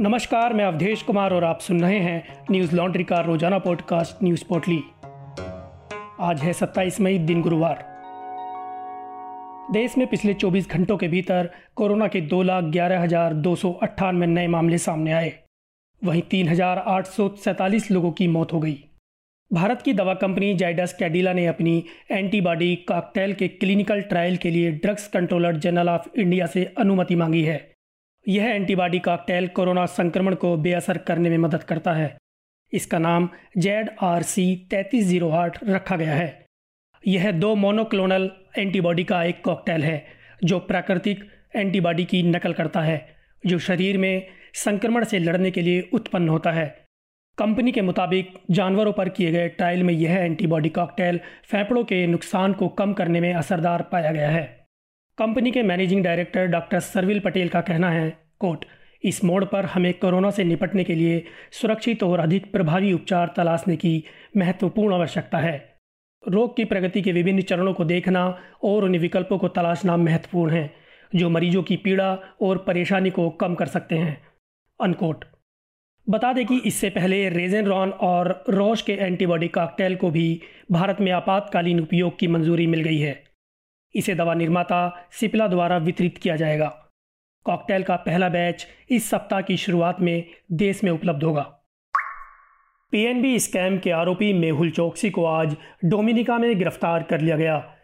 नमस्कार, मैं अवधेश कुमार और आप सुन रहे हैं न्यूज़ लॉन्ड्री का रोज़ाना पॉडकास्ट न्यूज़ पोर्टली। आज है 27 मई, दिन गुरुवार। देश में पिछले 24 घंटों के भीतर कोरोना के दो लाख ग्यारह हज़ार दो सौ अट्ठानवे नए मामले सामने आए। वहीं तीन हज़ार आठ सौ सैंतालीस लोगों की मौत हो गई। भारत की दवा कंपनी जाइडस कैडिला ने अपनी एंटीबॉडी कॉकटेल के क्लिनिकल ट्रायल के लिए drugs controller general of India से अनुमति मांगी है। यह एंटीबॉडी कॉकटेल कोरोना संक्रमण को बेअसर करने में मदद करता है। इसका नाम जेड आर सी तैतीस ज़ीरो आठ रखा गया है। यह दो मोनोक्लोनल एंटीबॉडी का एक कॉकटेल है, जो प्राकृतिक एंटीबॉडी की नकल करता है, जो शरीर में संक्रमण से लड़ने के लिए उत्पन्न होता है। कंपनी के मुताबिक जानवरों पर किए गए ट्रायल में यह एंटीबॉडी कॉकटेल फेफड़ों के नुकसान को कम करने में असरदार पाया गया है। कंपनी के managing director doctor Sharvil Patel का कहना है कोट इस मोड़ पर हमें कोरोना से निपटने के लिए सुरक्षित और अधिक प्रभावी उपचार तलाशने की महत्वपूर्ण आवश्यकता है। रोग की प्रगति के विभिन्न चरणों को देखना और उन विकल्पों को तलाशना महत्वपूर्ण है, जो मरीजों की पीड़ा और परेशानी को कम कर सकते हैं। अनकोट। बता दें कि इससे पहले रेजेनरॉन और रोश के एंटीबॉडी कॉकटेल को भी भारत में आपातकालीन उपयोग की मंजूरी मिल गई है। इसे दवा निर्माता सिप्ला द्वारा वितरित किया जाएगा। कॉकटेल का पहला बैच इस सप्ताह की शुरुआत में देश में उपलब्ध होगा। पीएनबी स्कैम के आरोपी मेहुल चौकसी को आज डोमिनिका में गिरफ़्तार कर लिया गया।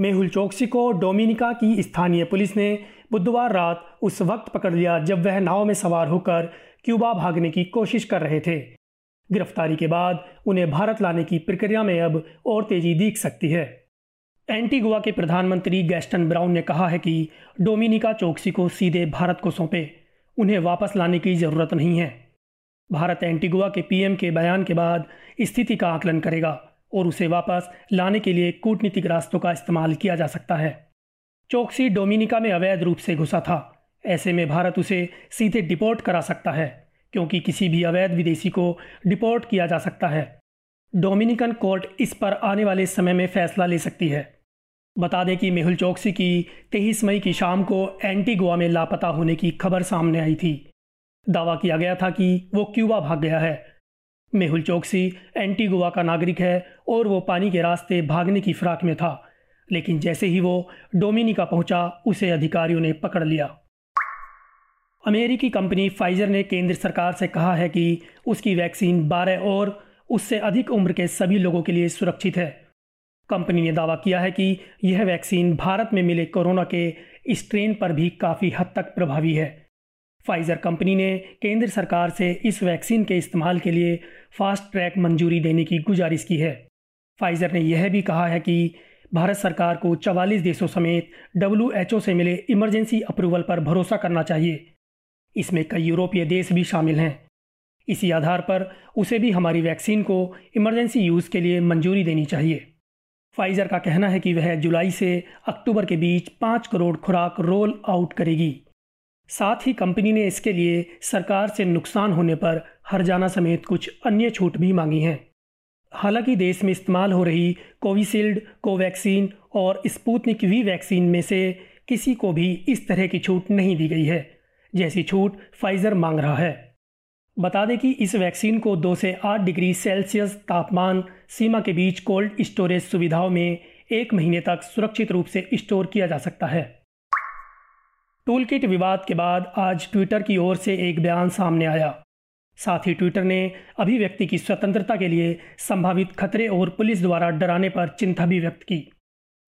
मेहुल चौकसी को डोमिनिका की स्थानीय पुलिस ने बुधवार रात उस वक्त पकड़ लिया जब वह नाव में सवार होकर क्यूबा भागने की कोशिश कर रहे थे। गिरफ्तारी के बाद उन्हें भारत लाने की प्रक्रिया में अब और तेज़ी दिख सकती है। एंटीगुआ के प्रधानमंत्री गैस्टन ब्राउन ने कहा है कि डोमिनिका चौकसी को सीधे भारत को सौंपे। उन्हें वापस लाने की ज़रूरत नहीं है। भारत एंटीगुआ के पीएम के बयान के बाद स्थिति का आकलन करेगा और उसे वापस लाने के लिए कूटनीतिक रास्तों का इस्तेमाल किया जा सकता है। चौकसी डोमिनिका में अवैध रूप से घुसा था। ऐसे में भारत उसे सीधे डिपोर्ट करा सकता है, क्योंकि किसी भी अवैध विदेशी को डिपोर्ट किया जा सकता है। डोमिनिकन कोर्ट इस पर आने वाले समय में फैसला ले सकती है। बता दें कि मेहुल चौकसी की तेईस मई की शाम को एंटीगुआ में लापता होने की खबर सामने आई थी। दावा किया गया था कि वो क्यूबा भाग गया है। मेहुल चौकसी एंटीगुआ का नागरिक है और वो पानी के रास्ते भागने की फिराक में था, लेकिन जैसे ही वो डोमिनिका पहुँचा, उसे अधिकारियों ने पकड़ लिया। अमेरिकी कंपनी फाइजर ने केंद्र सरकार से कहा है कि उसकी वैक्सीन 12 और उससे अधिक उम्र के सभी लोगों के लिए सुरक्षित है। कंपनी ने दावा किया है कि यह वैक्सीन भारत में मिले कोरोना के स्ट्रेन पर भी काफ़ी हद तक प्रभावी है। फाइजर कंपनी ने केंद्र सरकार से इस वैक्सीन के इस्तेमाल के लिए फास्ट ट्रैक मंजूरी देने की गुजारिश की है। फाइजर ने यह भी कहा है कि भारत सरकार को चवालीस देशों समेत डब्ल्यूएचओ से मिले इमरजेंसी अप्रूवल पर भरोसा करना चाहिए। इसमें कई यूरोपीय देश भी शामिल हैं। इसी आधार पर उसे भी हमारी वैक्सीन को इमरजेंसी यूज़ के लिए मंजूरी देनी चाहिए। फाइजर का कहना है कि वह जुलाई से अक्टूबर के बीच पाँच करोड़ खुराक रोल आउट करेगी। साथ ही कंपनी ने इसके लिए सरकार से नुकसान होने पर हरजाना समेत कुछ अन्य छूट भी मांगी हैं। हालाँकि देश में इस्तेमाल हो रही कोविशील्ड, कोवैक्सीन और स्पूतनिक वी वैक्सीन में से किसी को भी इस तरह की छूट नहीं दी गई है, जैसी छूट फाइजर मांग रहा है। बता दें कि इस वैक्सीन को दो से आठ डिग्री सेल्सियस तापमान सीमा के बीच कोल्ड स्टोरेज सुविधाओं में एक महीने तक सुरक्षित रूप से स्टोर किया जा सकता है। टूल किट विवाद के बाद आज ट्विटर की ओर से एक बयान सामने आया। साथ ही ट्विटर ने अभिव्यक्ति की स्वतंत्रता के लिए संभावित खतरे और पुलिस द्वारा डराने पर चिंता भी व्यक्त की।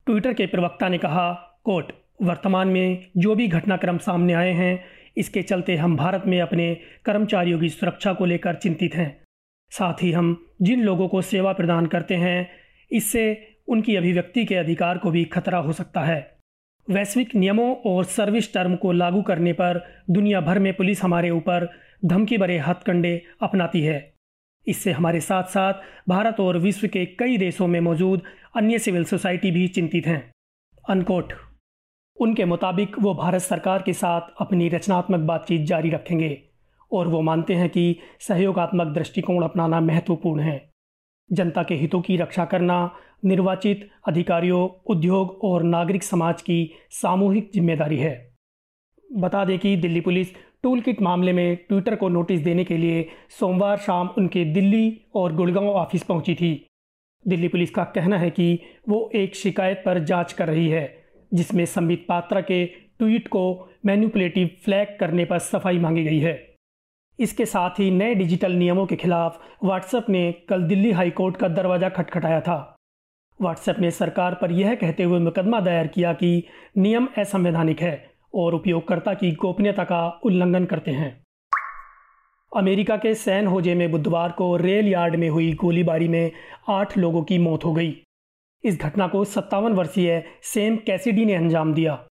ट्विटर के प्रवक्ता ने कहा, कोर्ट, वर्तमान में जो भी घटनाक्रम सामने आए हैं इसके चलते हम भारत में अपने कर्मचारियों की सुरक्षा को लेकर चिंतित हैं। साथ ही हम जिन लोगों को सेवा प्रदान करते हैं, इससे उनकी अभिव्यक्ति के अधिकार को भी खतरा हो सकता है। वैश्विक नियमों और सर्विस टर्म को लागू करने पर दुनिया भर में पुलिस हमारे ऊपर धमकी भरे हथकंडे अपनाती है। इससे हमारे साथ साथ भारत और विश्व के कई देशों में मौजूद अन्य सिविल सोसाइटी भी चिंतित हैं। अनकोट। उनके मुताबिक वो भारत सरकार के साथ अपनी रचनात्मक बातचीत जारी रखेंगे और वो मानते हैं कि सहयोगात्मक दृष्टिकोण अपनाना महत्वपूर्ण है। जनता के हितों की रक्षा करना, निर्वाचित अधिकारियों, उद्योग और नागरिक समाज की सामूहिक ज़िम्मेदारी है। बता दें कि दिल्ली पुलिस टूल किट मामले में ट्विटर को नोटिस देने के लिए सोमवार शाम उनके दिल्ली और गुड़गांव ऑफ़िस पहुँची थी। दिल्ली पुलिस का कहना है कि वो एक शिकायत पर जाँच कर रही है। जिसमें संबित पात्रा के ट्वीट को मैन्युपुलेटिव फ्लैग करने पर सफ़ाई मांगी गई है। इसके साथ ही नए डिजिटल नियमों के खिलाफ व्हाट्सएप ने कल दिल्ली हाईकोर्ट का दरवाज़ा खटखटाया था। व्हाट्सएप ने सरकार पर यह कहते हुए मुकदमा दायर किया कि नियम असंवैधानिक है और उपयोगकर्ता की गोपनीयता का उल्लंघन करते हैं। अमेरिका के सैन होजे में बुधवार को रेल यार्ड में हुई गोलीबारी में आठ लोगों की मौत हो गई। इस घटना को सत्तावन वर्षीय सेम कैसिडी ने अंजाम दिया।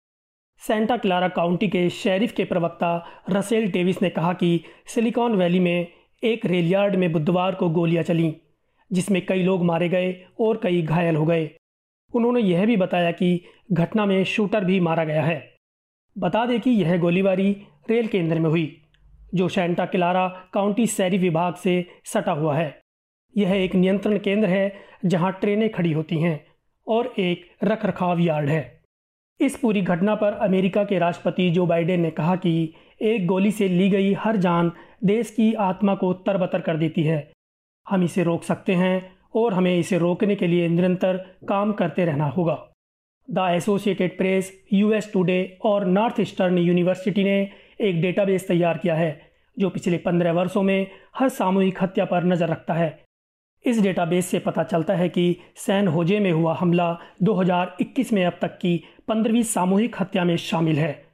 सेंटा क्लारा काउंटी के शेरिफ के प्रवक्ता रसेल डेविस ने कहा कि सिलिकॉन वैली में एक रेल यार्ड में बुधवार को गोलियाँ चलीं, जिसमें कई लोग मारे गए और कई घायल हो गए। उन्होंने यह भी बताया कि घटना में शूटर भी मारा गया है। बता दें कि यह गोलीबारी रेल केंद्र में हुई, जो सेंटा क्लारा काउंटी शहरी विभाग से सटा हुआ है। यह एक नियंत्रण केंद्र है जहाँ ट्रेनें खड़ी होती हैं और एक रख रखाव यार्ड है। इस पूरी घटना पर अमेरिका के राष्ट्रपति जो बाइडेन ने कहा कि एक गोली से ली गई हर जान देश की आत्मा को तरबतर कर देती है। हम इसे रोक सकते हैं और हमें इसे रोकने के लिए निरंतर काम करते रहना होगा। The Associated Press, US Today और नॉर्थ ईस्टर्न यूनिवर्सिटी ने एक डेटाबेस तैयार किया है, जो पिछले पंद्रह वर्षों में हर सामूहिक हत्या पर नज़र रखता है। इस डेटाबेस से पता चलता है कि सैन होजे में हुआ हमला 2021 में अब तक की पंद्रहवीं सामूहिक हत्या में शामिल है।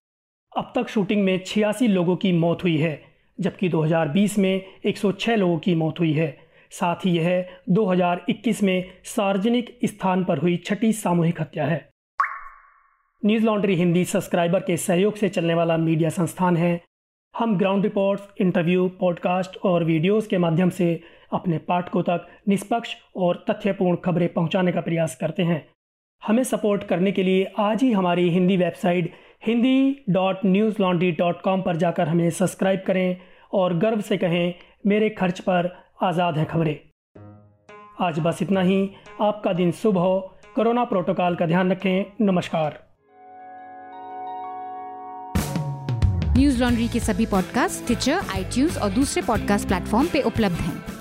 अब तक शूटिंग में छियासी लोगों की मौत हुई है, जबकि 2020 में 106 लोगों की मौत हुई है। साथ ही यह 2021 में सार्वजनिक स्थान पर हुई छठी सामूहिक हत्या है। न्यूज़ लॉन्ड्री हिंदी सब्सक्राइबर के सहयोग से चलने वाला मीडिया संस्थान है। हम ग्राउंड रिपोर्ट्स, इंटरव्यू, पॉडकास्ट और वीडियोस के माध्यम से अपने पाठकों तक निष्पक्ष और तथ्यपूर्ण खबरें पहुँचाने का प्रयास करते हैं। हमें सपोर्ट करने के लिए आज ही हमारी Hindi website Hindi dot news laundry dot com पर जाकर हमें सब्सक्राइब करें और गर्व से कहें, मेरे खर्च पर आज़ाद हैं खबरें। आज बस इतना ही। आपका दिन शुभ हो। कोरोना प्रोटोकॉल का ध्यान रखें। नमस्कार। न्यूज़ लॉन्ड्री के सभी पॉडकास्ट ट्विटर आईटीज और दूसरे पॉडकास्ट प्लेटफॉर्म पे उपलब्ध हैं।